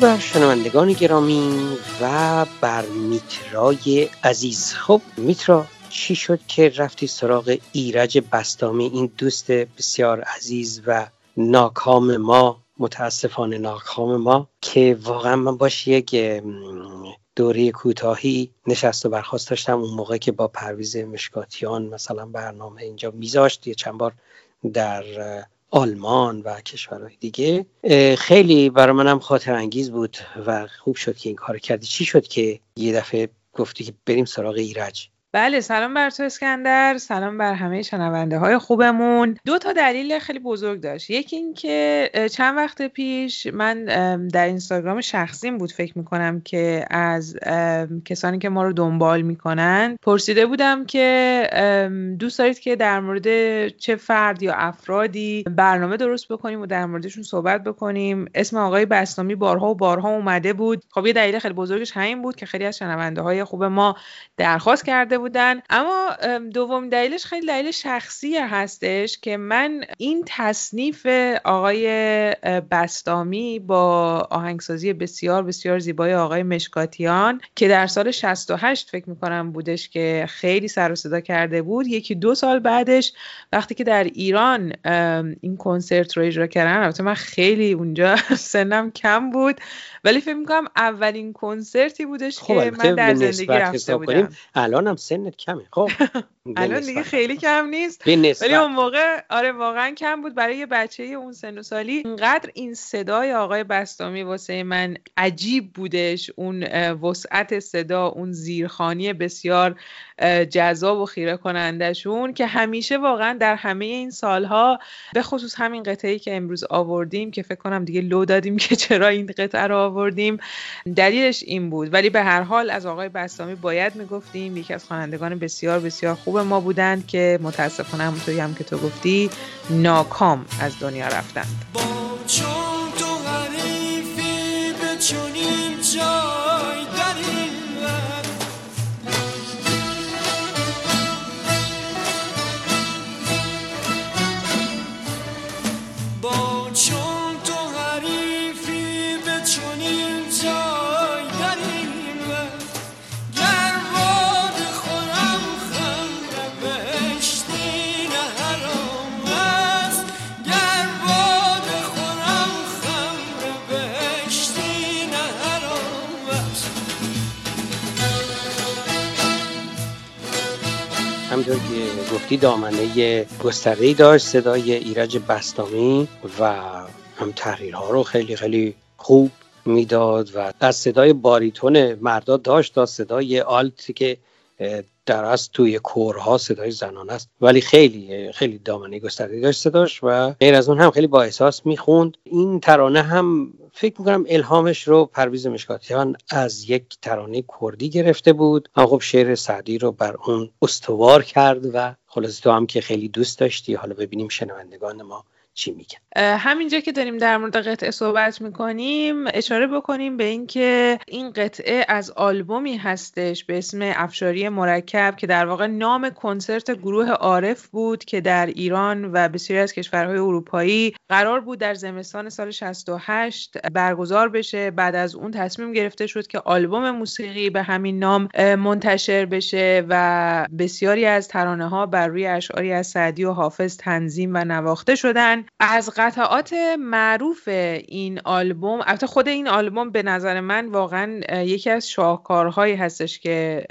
بر شنوندگان گرامی و بر میترای عزیز. خب میترا چی شد که رفتی سراغ ایرج بستامی این دوست بسیار عزیز و ناکام ما متاسفانه ناکام ما که واقعا من باش یک دوره کوتاهی نشست و برخواست داشتم. اون موقع که با پرویز مشکاتیان مثلا برنامه اینجا میذاشت یه چند بار در آلمان و کشورهای دیگه. خیلی برای منم خاطر انگیز بود و خوب شد که این کار کردی. چی شد که یه دفعه گفتی که بریم سراغ ایرج؟ بله سلام بر تو اسکندر. سلام بر همه شنونده های خوبمون. دو تا دلیل خیلی بزرگ داشت. یکی این که چند وقت پیش من در اینستاگرام شخصیم بود فکر می‌کنم که از کسانی که ما رو دنبال می‌کنن پرسیده بودم که دوست دارید که در مورد چه فرد یا افرادی برنامه درست بکنیم و در موردشون صحبت بکنیم. اسم آقای بسنامی بارها و بارها اومده بود. خب یه دلیل خیلی بزرگش همین بود که خیلی از شنونده های خوب ما درخواست کرده بودن. اما دوم دلیلش خیلی دلیل شخصی هستش که من این تصنیف آقای بستامی با آهنگسازی بسیار بسیار زیبای آقای مشکاتیان که در سال 68 فکر می‌کنم بودش که خیلی سر و صدا کرده بود یکی دو سال بعدش وقتی که در ایران این کنسرت رو اجرا کردن البته من خیلی اونجا سنم کم بود ولی فکر می‌کنم اولین کنسرتی بودش خب که من در زندگی رفته بودم. الان هم سنت کمه. خب الان دیگه خیلی کم نیست. ولی اون موقع آره واقعا کم بود برای یه بچه اون سن و سالی. اینقدر این صدای آقای بستامی واسه من عجیب بودش. اون وسعت صدا اون زیرخانی بسیار جذاب و خیره کنندشون که همیشه واقعا در همه این سالها به خصوص همین قطعه که امروز آوردیم که فکر کنم دیگه لو دادیم که چرا این قطعه رو آوردیم. دلیلش این بود. ولی به هر حال از آقای بستامی باید می‌گفتیم یکی از خوانندگان بسیار بسیار خوب ما بودند که متاسفانه همونطوری هم که تو گفتی ناکام از دنیا رفتند. همطور که گفتی دامنه گستره داشت صدای ایرج بستامی و هم تحریرها رو خیلی خیلی خوب می‌داد و از صدای باریتون مردا داشت تا صدای آلت که در از توی کورها صدای زنان است. ولی خیلی خیلی دامنه گسترده داشت صداش و غیر از اون هم خیلی با احساس می‌خوند. این ترانه هم فکر می‌کنم الهامش رو پرویز مشکاتیان از یک ترانه کردی گرفته بود. اما خب شعر سعدی رو بر اون استوار کرد و خلاص تو هم که خیلی دوست داشتی. حالا ببینیم شنوندگان ما چی میگن همینجا که داریم در مورد قطعه صحبت می‌کنیم اشاره بکنیم به اینکه این قطعه از آلبومی هستش به اسم افشاری مرکب که در واقع نام کنسرت گروه عارف بود که در ایران و بسیاری از کشورهای اروپایی قرار بود در زمستان سال 68 برگزار بشه. بعد از اون تصمیم گرفته شد که آلبوم موسیقی به همین نام منتشر بشه و بسیاری از ترانه ها بر روی اشعاری از سعدی و حافظ تنظیم و نواخته شدن. از قطعات معروف این آلبوم البته خود این آلبوم به نظر من واقعا یکی از شاهکارهایی هستش که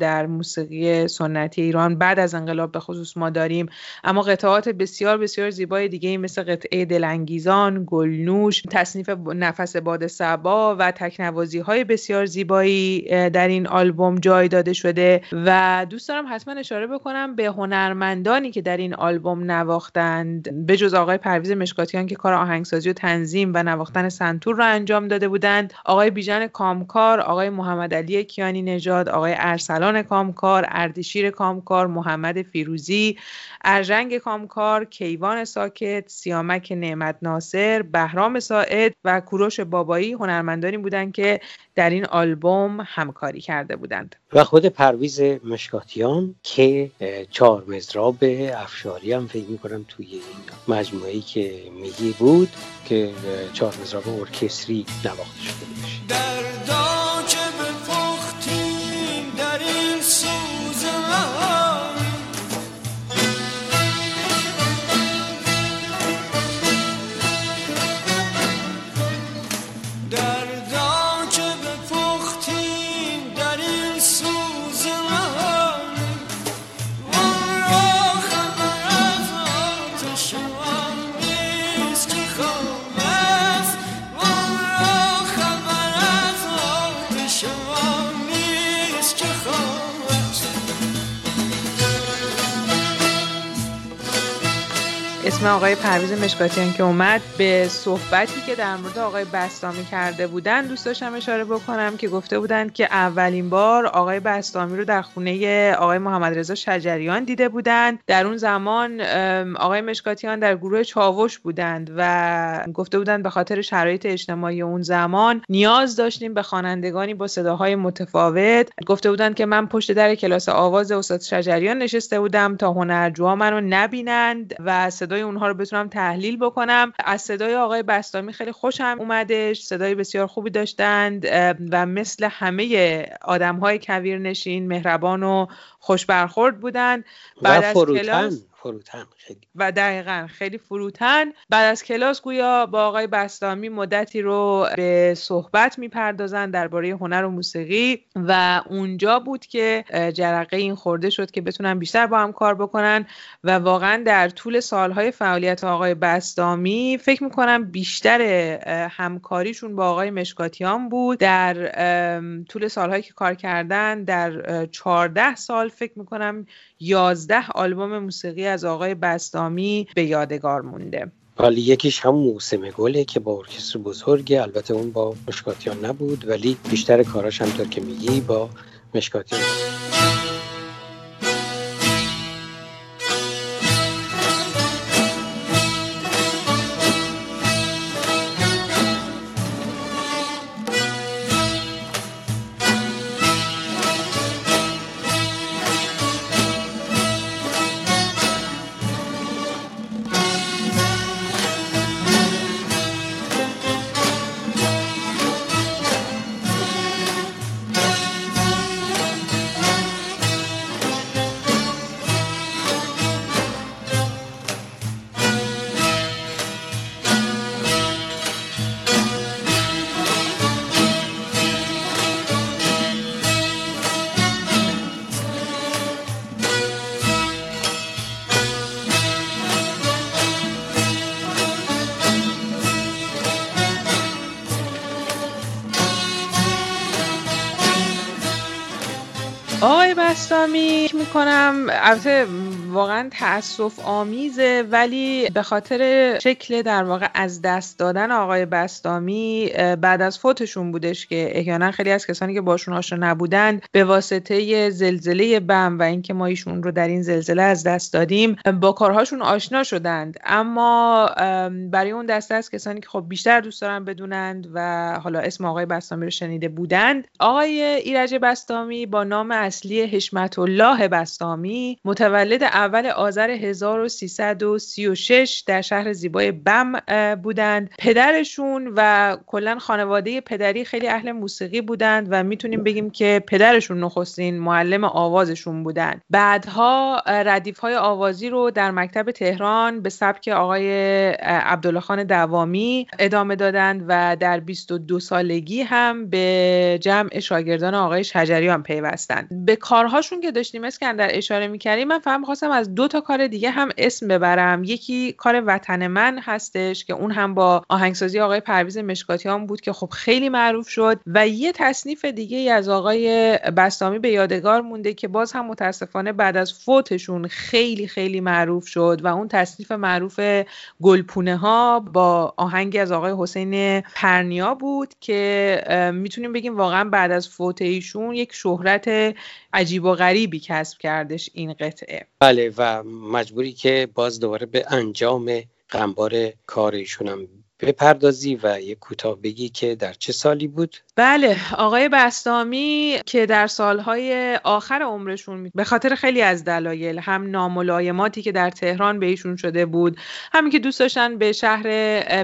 در موسیقی سنتی ایران بعد از انقلاب به خصوص ما داریم. اما قطعات بسیار بسیار زیبای دیگه مثل قطعه دلانگیزان گلنوش تصنیف نفس باد سبا و تکنوازی های بسیار زیبایی در این آلبوم جای داده شده. و دوست دارم حتما اشاره بکنم به هنرمندانی که در این آلبوم نواختند. به جز آقای پرویز مشکاتیان که کار آهنگسازی و تنظیم و نواختن سنتور را انجام داده بودند. آقای بیژن کامکار آقای محمد علی کیانی نژاد آقای ارسلان کامکار اردشیر کامکار محمد فیروزی ارژنگ کامکار کیوان ساکت سیامک نعمت ناصر بهرام ساعد و کوروش بابایی هنرمندانی بودند که در این آلبوم همکاری کرده بودند. و خود پرویز مشکاتیان که چهار مزراب افشاری هم فکر می‌کنم توی این مجموعه ای که میگی بود که چهار مزراب ارکستری نواخته شده بشه. اسم آقای پرویز مشکاتیان که اومد به صحبتی که در مورد آقای بستامی کرده بودن دوست داشتم اشاره بکنم که گفته بودند که اولین بار آقای بستامی رو در خونه آقای محمد رضا شجریان دیده بودند. در اون زمان آقای مشکاتیان در گروه چاوش بودند و گفته بودند به خاطر شرایط اجتماعی اون زمان نیاز داشتیم به خوانندگانی با صداهای متفاوت. گفته بودند که من پشت در کلاس آواز استاد شجریان نشسته بودم تا هنرجوها منو نبینند و صدای اونها رو بتونم تحلیل بکنم. از صدای آقای بستامی خیلی خوشم اومدش صدای بسیار خوبی داشتند و مثل همه آدم های کویر نشین مهربان و خوش برخورد بودند بعد از کلاس فروتن خیلی. و دقیقا خیلی فروتن. بعد از کلاس گویا با آقای بستامی مدتی رو به صحبت می‌پردازن درباره هنر و موسیقی و اونجا بود که جرقه این خورده شد که بتونن بیشتر با هم کار بکنن و واقعا در طول سالهای فعالیت آقای بستامی فکر می‌کنم بیشتر همکاریشون با آقای مشکاتیان بود. در طول سالهایی که کار کردن در چهارده سال فکر می‌کنم یازده آلبوم موسیقی از آقای بستامی به یادگار مونده. حالی یکیش هم موسم گله که با ارکستر البته اون با مشکاتیان نبود ولی بیشتر کاراش همطور که میگی با مشکاتیان. بستامی می‌کنم البته واقعا تاسف آمیزه ولی به خاطر شکل در واقع از دست دادن آقای بستامی بعد از فوتشون بودش که احیانا خیلی از کسانی که باشون آشنا نبودند به واسطه زلزله بم و اینکه ما ایشون رو در این زلزله از دست دادیم با کارهاشون آشنا شدند. اما برای اون دسته از کسانی که خب بیشتر دوست دارن بدونند و حالا اسم آقای بستامی رو شنیده بودند آقای ایرج بستامی با نام اصلی حشمت الله بستامی متولد اول آذر 1336 در شهر زیبای بم بودند. پدرشون و کلا خانواده پدری خیلی اهل موسیقی بودند و می‌تونیم بگیم که پدرشون نخستین معلم آوازشون بودند. بعدها ردیف های آوازی رو در مکتب تهران به سبک آقای عبدالله خان دوامی ادامه دادند و در 22 سالگی هم به جمع شاگردان آقای شجریان پیوستند. به کارهاشون که داشتیم اسکندر اشاره می‌کردیم من فهم خواستم از دو تا کار دیگه هم اسم ببرم. یکی کار وطن من هستش که اون هم با آهنگسازی آقای پرویز مشکاتیان بود که خب خیلی معروف شد و یه تصنیف دیگه از آقای بستامی به یادگار مونده که باز هم متاسفانه بعد از فوتشون خیلی خیلی معروف شد و اون تصنیف معروف گلپونه ها با آهنگی از آقای حسین پرنیا بود که می‌تونیم بگیم واقعا بعد از فوت ایشون یک شهرت عجیب و غریبی کسب کردش این قطعه. بله و مجبوری که باز دوباره به انجام غمبار کارشونم بپردازی و یک کوتاه بگی که در چه سالی بود؟ بله آقای بستامی که در سالهای آخر عمرشون به خاطر خیلی از دلایل هم ناملایماتی که در تهران به ایشون شده بود همین که دوست داشتن به شهر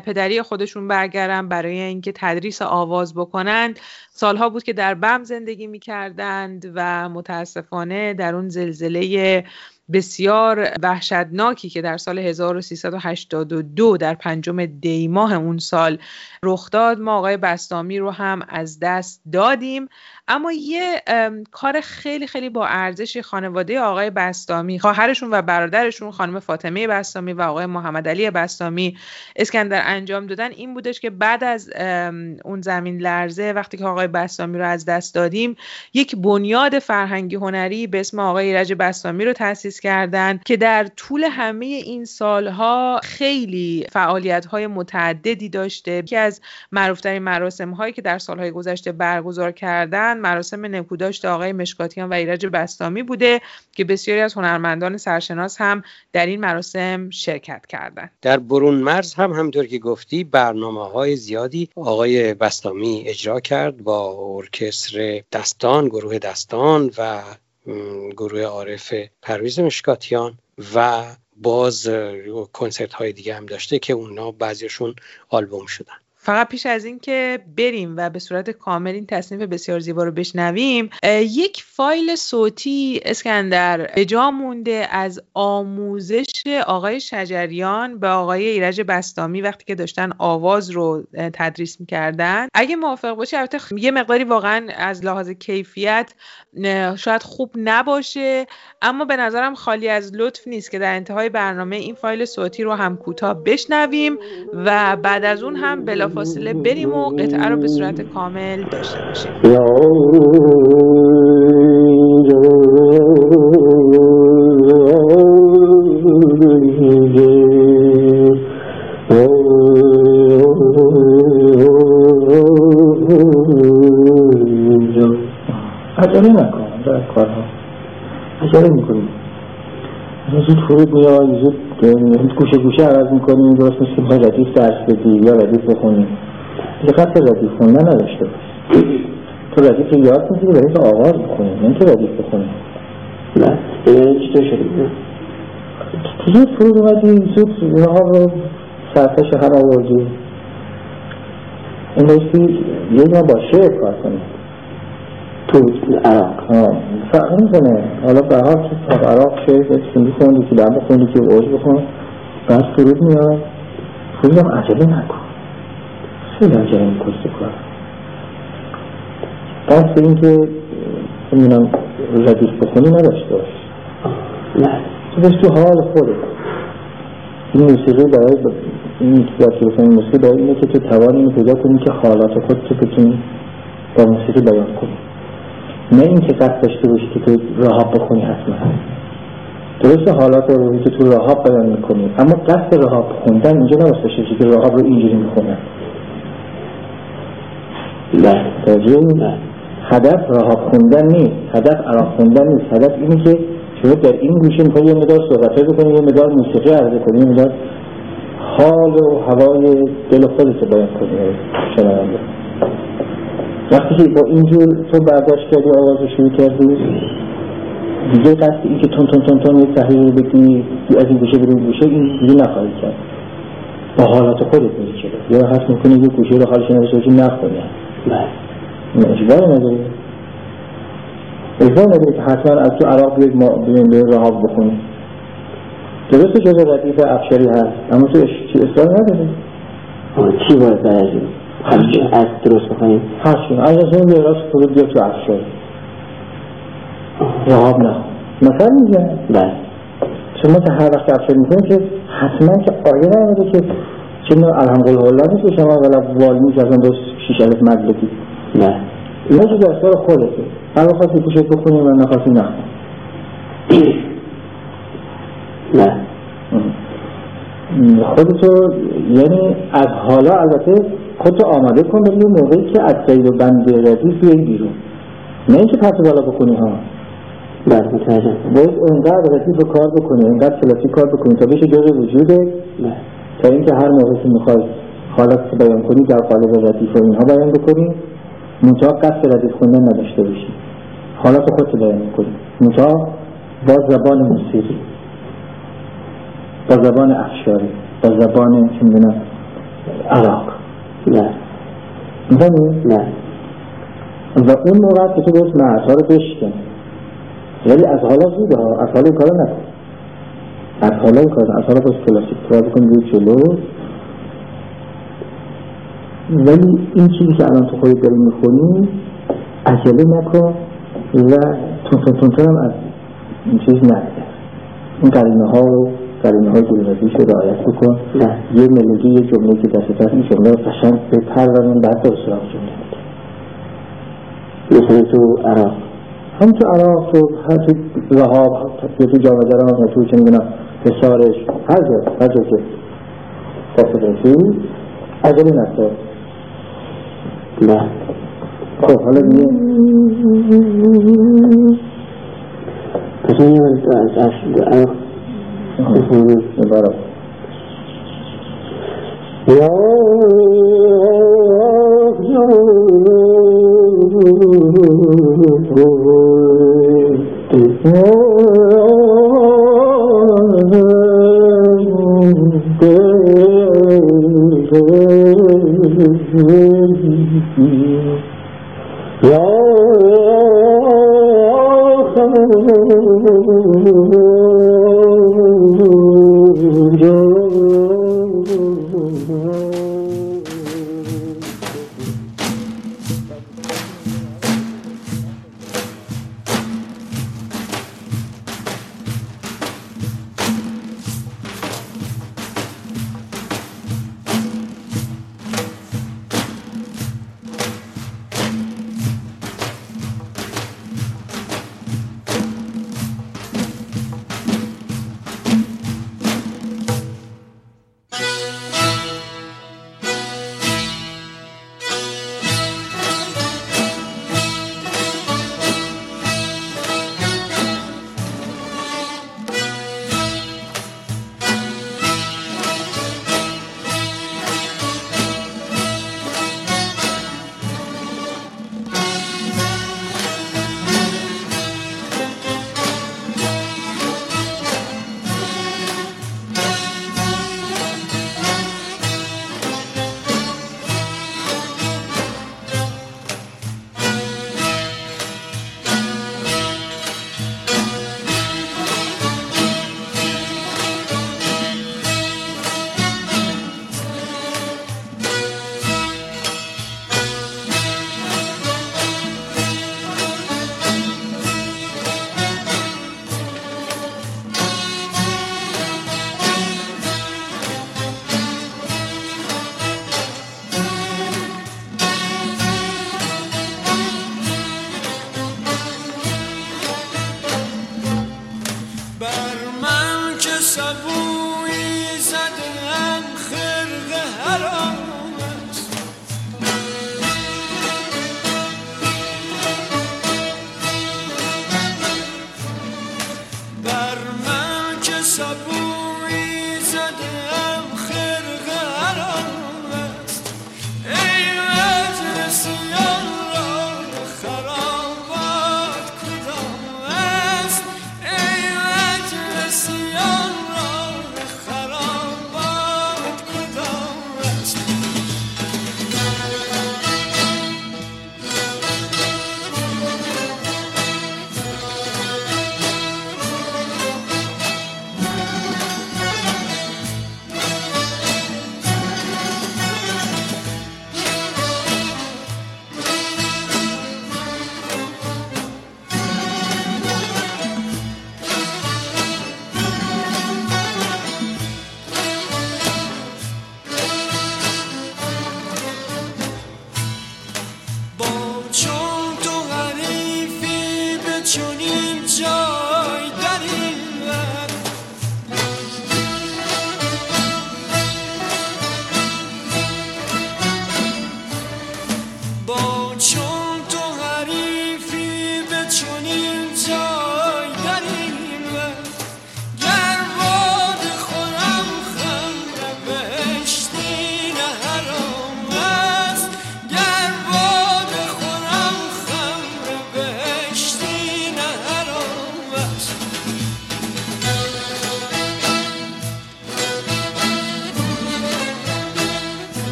پدری خودشون برگردن برای اینکه تدریس آواز بکنند سالها بود که در بم زندگی می‌کردند و متاسفانه در اون زلزله بسیار وحشتناکی که در سال 1382 در پنجم دیماه اون سال رخ داد. ما آقای بستامی رو هم از دست دادیم. اما یه کار خیلی خیلی با ارزش خانواده آقای بستامی خواهرشون و برادرشون خانم فاطمه بستامی و آقای محمد علی بستامی اسکندر انجام دادن این بودش که بعد از اون زمین لرزه وقتی که آقای بستامی رو از دست دادیم یک بنیاد فرهنگی هنری به اسم آقای ایرج بستامی رو تأسیس کردن که در طول همه این سالها خیلی فعالیت های متعددی داشته. که از معروفترین مراسم هایی که در سالهای گذشته برگزار کردن مراسم نکوداشت آقای مشکاتیان و ایرج بستامی بوده که بسیاری از هنرمندان سرشناس هم در این مراسم شرکت کردند در برون مرز هم همطور که گفتی برنامه های زیادی آقای بستامی اجرا کرد با ارکستر دستان گروه دستان و گروه عارف پرویز مشکاتیان و باز کنسرت های دیگه هم داشته که اونا بعضیشون آلبوم شدن. فقط پیش از اینکه بریم و به صورت کامل این تصنیف بسیار زیبا رو بشنویم یک فایل صوتی اسکندر به جا مونده از آموزش آقای شجریان به آقای ایرج بستامی وقتی که داشتن آواز رو تدریس می‌کردن. اگه موافق باشی البته یه مقداری واقعا از لحاظ کیفیت شاید خوب نباشه اما به نظرم خالی از لطف نیست که در انتهای برنامه این فایل صوتی رو هم کوتاه بشنویم و بعد از اون هم بلافاصله بریم و قطعه رو به صورت کامل داشته باشیم. عجله نکن در کارها. عجله می‌کنیم. زود فرود میای زود گوشه گوشه عوض می‌کنیم درست مثل که ردیف درس بدی یا ردیف بخونیم. دقت ردیف خوندن نداشته تو ردیف رو یاد می‌گیری برای آواز بخونیم نه تو ردیف بخونیم نه دیگه چطور شده؟ زود فرود اومدی زود اینها رو سرتش هم آوردی. این بایستی یه ما با شعر کار کنیم تو عراق. فرق می‌کنه حالا به هر که عراق شعر سندی خوندی که لب خوندی که اوج بخون بعد فرود میاد. فرود هم عجله نکن. خیلی عجله می‌کنی کار. دست این که نمی‌دونم ردیف بخونی نداشته باش. نه. تو بس تو حال خودت. این موسیقی برای این یاد گرفتن موسیقی برای اینه که تو توان اینو پیدا کنی که حالات خود تو بتونی با موسیقی بیان کنی. نه اینکه قصد داشته باشی که تو رهاب بخونی حتما. درست حالات روحی که تو رهاب بیان می‌کنی اما قصد رهاب خوندن اینجا نباید داشته که رهاب رو اینجوری می‌خونن نه. هدف رهاب خوندن نیست. هدف عراق خوندن نیست. هدف اینه که شما در این گوشه می‌خوای یه مدار صحبت بکنی یه مدار موسیقی عرضه کنی یه مدار حال و هوای دل خودت بیان کنی. شنونده وقتی که با اینجور تو برداشت کردی آواز رو شروع کردی دیگه قصد این که تون تون تون تون یه تحریر رو بگی از این گوشه بریم گوشه این دیگه نخواهی کرد. با حالات خودت میری چرا یا هست می‌کنه یه گوشه رو حالش نوشته باشی نخواهی نه اجبار نداری. اجبار نداری که حتما از تو عراق بیاید ما بیایم به رهاب بخونیم. درسته جز ردیف افشاری هست اما تو اصرار نداری. چی باید برشیم از درست بخونیم هرچون از از این بیراست فرود بیا تو افشاری رهاب نه. مثلا میگه. بله. شما که هر وقت افشاری می‌کنیم که حتما که آیه نمیده که چون الحمدلله الله نیست شما ولا والمی که از اون دو شیش الف مدلکی نه. اینا جو دستار خودته هر خواستی پوشت بکنیم و نخواستی نه. نه. خودتو یعنی از حالا البته خودتو آماده کن یه موقعی که از قید و بند ردیف بیایی بیرون. نه اینکه پس بالا بکنی ها. بله متوجه باید اونقدر ردیف رو کار بکنی اونقدر کلاسی کار بکنی تا بشه جز وجوده. نه تا اینکه هر موقع که می‌خوای حالت بیان کنی در قالب ردیف و اینها بیان بکنی. منتها قصد ردیف خوندن نداشته باشی. حالت خودت بیان بکنی منتها با زبان موسیقی با زبان افشاری با زبان چه می‌دونم عراق. نه. می‌فهمی؟ نه. و اون موقع که تو باید معصا رو بشکن ولی از حالا زوده ها از حالا این کارو نکن. از حالا این کارو از حالا باید کلاسیک کار بکن روی جلو. ولی این چیزی که الان تو خودت داری می‌خونی عجله نکن و تون تون تون هم از این چیز نگذر این قرینه ها رو قرینه های گلوزیش رو رعایت بکن. یه ملودی یه جمله که دست دست این جمله قشنگ بپرورون بعد تو سراغ جمله بده. مثلا تو عراق. هم تو عراق تو هر تو رهاب یا تو جامجران یا تو چه می‌دونم حسارش هر جا هر جا که دست رسی عجله نکن نه. خب حالا دیگه پس این یه از عراق مبارك Yeah.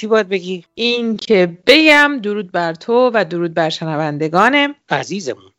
چی باید بگی؟ این که بگم درود بر تو و درود بر شنوندگانم عزیزمون